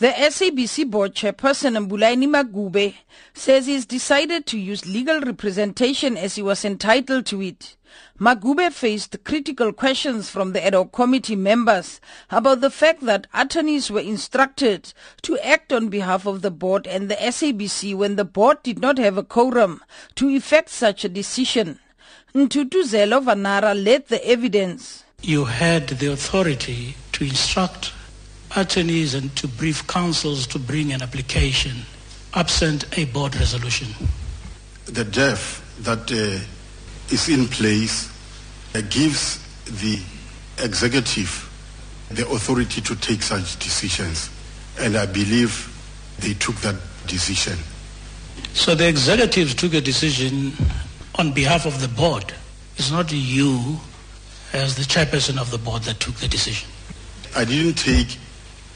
The SABC board chairperson Mbulaheni Maguvhe says he's decided to use legal representation as he was entitled to it. Magube faced critical questions from the ad hoc committee members about the fact that attorneys were instructed to act on behalf of the board and the SABC when the board did not have a quorum to effect such a decision. Ntuthuzelo Vanara led the evidence. You had the authority to instruct attorneys and to brief counsels to bring an application absent a board resolution. The DEF that uh, is in place uh, gives the executive the authority to take such decisions. And I believe they took that decision. So the executives took a decision on behalf of the board. It's not you as the chairperson of the board that took the decision. I didn't take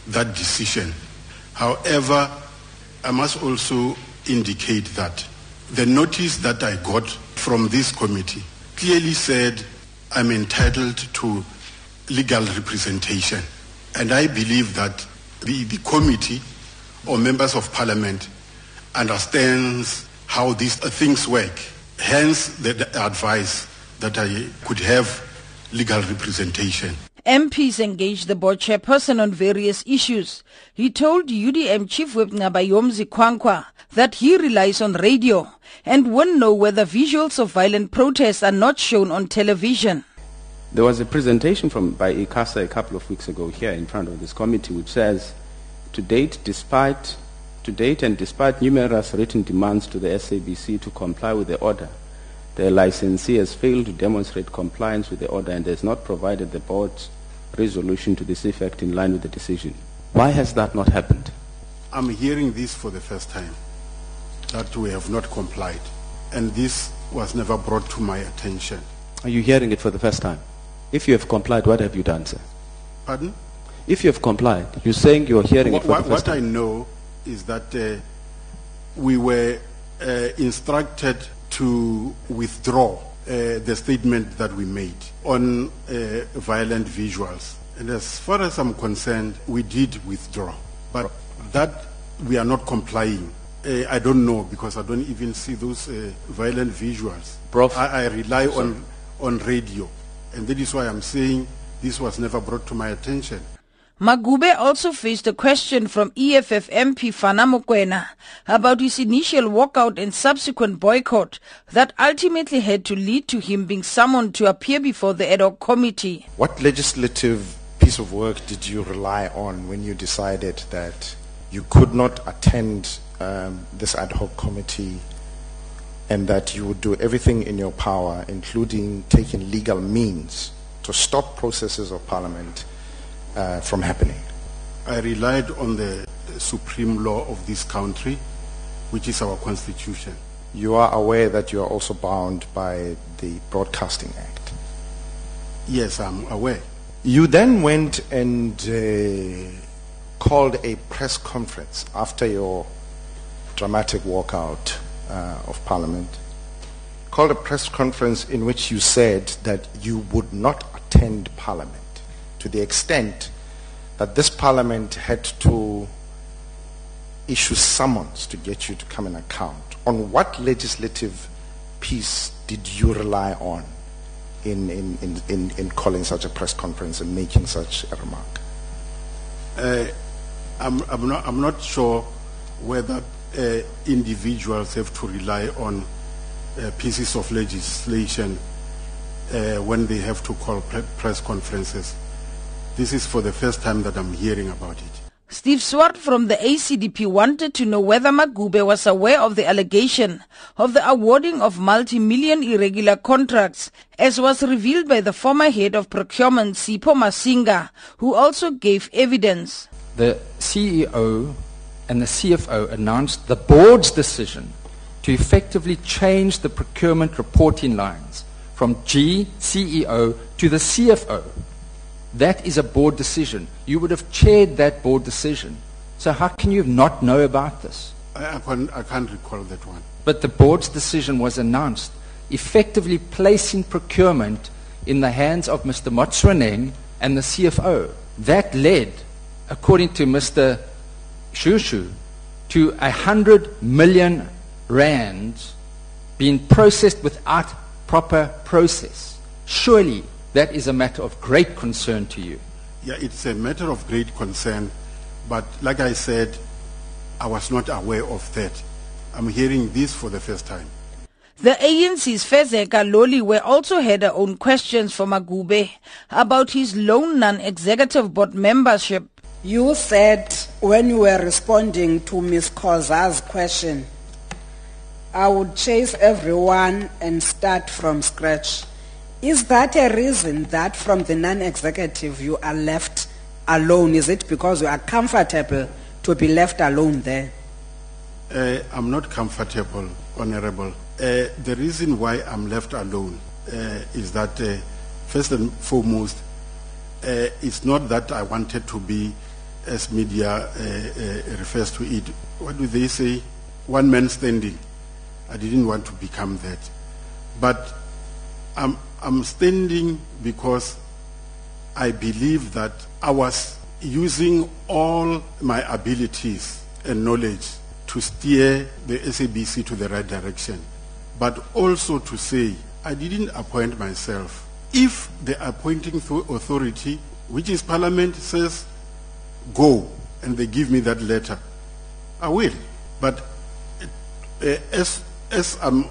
that decision. However, I must also indicate that the notice that I got from this committee clearly said I'm entitled to legal representation. And I believe that the, the committee or members of parliament understands how these uh, things work. Hence the, the advice that I could have legal representation. MPs engaged the board chairperson on various issues. He told UDM Chief Whip Nqabayomzi Kwankwa that he relies on radio and won't know whether visuals of violent protests are not shown on television. There was a presentation from by ICASA a couple of weeks ago here in front of this committee which says, to date, despite to date and despite numerous written demands to the SABC to comply with the order, the licensee has failed to demonstrate compliance with the order and has not provided the board's resolution to this effect in line with the decision. Why has that not happened? I'm hearing this for the first time, that we have not complied. And this was never brought to my attention. Are you hearing it for the first time? If you have complied, what have you done, sir? Pardon? If you have complied, you're saying you're hearing it for What, the first what I know is that uh, we were uh, instructed to withdraw uh, the statement that we made on uh, violent visuals. And as far as I'm concerned, we did withdraw. But that we are not complying, uh, I don't know because I don't even see those uh, violent visuals. Prof. I, I rely on, on radio. And that is why I'm saying this was never brought to my attention. Maguvhe also faced a question from EFF MP Fana Mokoena about his initial walkout and subsequent boycott that ultimately had to lead to him being summoned to appear before the ad hoc committee. What legislative piece of work did you rely on when you decided that you could not attend um, this ad hoc committee and that you would do everything in your power, including taking legal means, to stop processes of parliament uh, from happening? I relied on the supreme law of this country, which is our constitution. You are aware that you are also bound by the Broadcasting Act. Yes, I'm aware. You then went and uh, called a press conference after your dramatic walkout uh, of Parliament. Called a press conference in which you said that you would not attend Parliament to the extent that this Parliament had to issue summons to get you to come and account. On what legislative piece did you rely on in, in, in, in, in calling such a press conference and making such a remark? Uh, I'm, I'm, not, I'm not sure whether uh, individuals have to rely on uh, pieces of legislation uh, when they have to call pre- press conferences. This is for the first time that I'm hearing about it. Steve Swart from the ACDP wanted to know whether Maguvhe was aware of the allegation of the awarding of multi-million irregular contracts, as was revealed by the former head of procurement, Sipho Masinga, who also gave evidence. the CEO and the CFO announced the board's decision to effectively change the procurement reporting lines from G, CEO, to the CFO. That is a board decision. You would have chaired that board decision. So how can you not know about this? I, I, can't, I can't recall that one. But the board's decision was announced, effectively placing procurement in the hands of Mr. Motsoeneng and the CFO. That led, according to Mr. Shushu to a hundred million rands being processed without proper process. Surely that is a matter of great concern to you. Yeah, it's a matter of great concern, but like I said, I was not aware of that. I'm hearing this for the first time. The ANC's Fezeka Loliwe also had her own questions for Maguvhe about his lone non-executive board membership. You said when you were responding to Ms. Khoza's question, I would chase everyone and start from scratch. Is that a reason that from the non-executive you are left alone? Is it because you are comfortable to be left alone there? Uh, I'm not comfortable, Honorable. Uh, the reason why I'm left alone uh, is that, uh, first and foremost, uh, it's not that I wanted to be, as media uh, refers to it, what do they say? One man standing. I didn't want to become that. But I'm, I'm standing because I believe that I was using all my abilities and knowledge to steer the SABC to the right direction, but also to say I didn't appoint myself. If the appointing authority, which is Parliament, says go and they give me that letter, I will. But uh, as, as I'm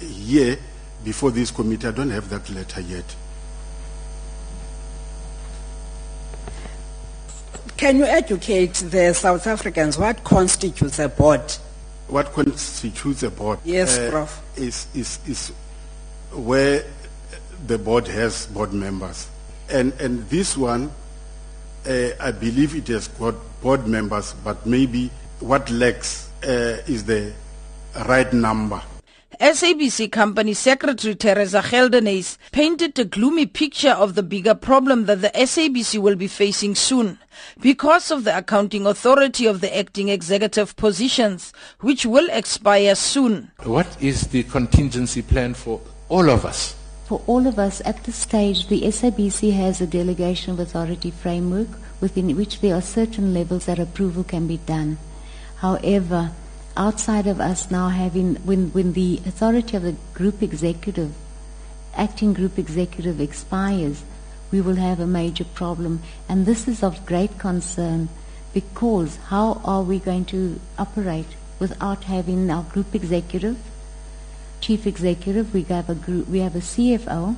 here before this committee, I don't have that letter yet. Can you educate the South Africans what constitutes a board? What constitutes a board? Yes, uh, Prof. Is, is, is where the board has board members. And, and this one, uh, I believe it has got board members, but maybe what lacks uh, is the right number. SABC company secretary Teresa Geldenhuys painted a gloomy picture of the bigger problem that the SABC will be facing soon because of the accounting authority of the acting executive positions, which will expire soon. What is the contingency plan for all of us? For all of us at this stage, the SABC has a delegation of authority framework within which there are certain levels that approval can be done. However, outside of us now having, when, when the authority of the group executive, acting group executive expires, we will have a major problem. And this is of great concern because how are we going to operate without having our group executive, chief executive, we have a group, we have a CFO,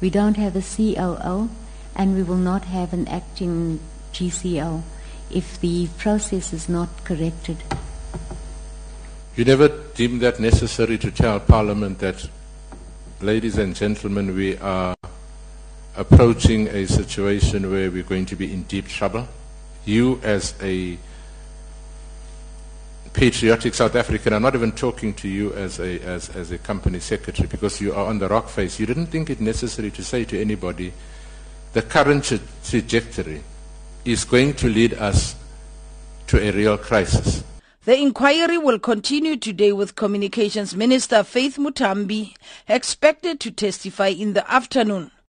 we don't have a COO, and we will not have an acting GCO if the process is not corrected. You never deemed that necessary to tell Parliament that, ladies and gentlemen, we are approaching a situation where we're going to be in deep trouble. You, as a patriotic South African, I'm not even talking to you as a, as, as a company secretary because you are on the rock face. You didn't think it necessary to say to anybody the current tra- trajectory is going to lead us to a real crisis. The inquiry will continue today with Communications Minister Faith Muthambi expected to testify in the afternoon.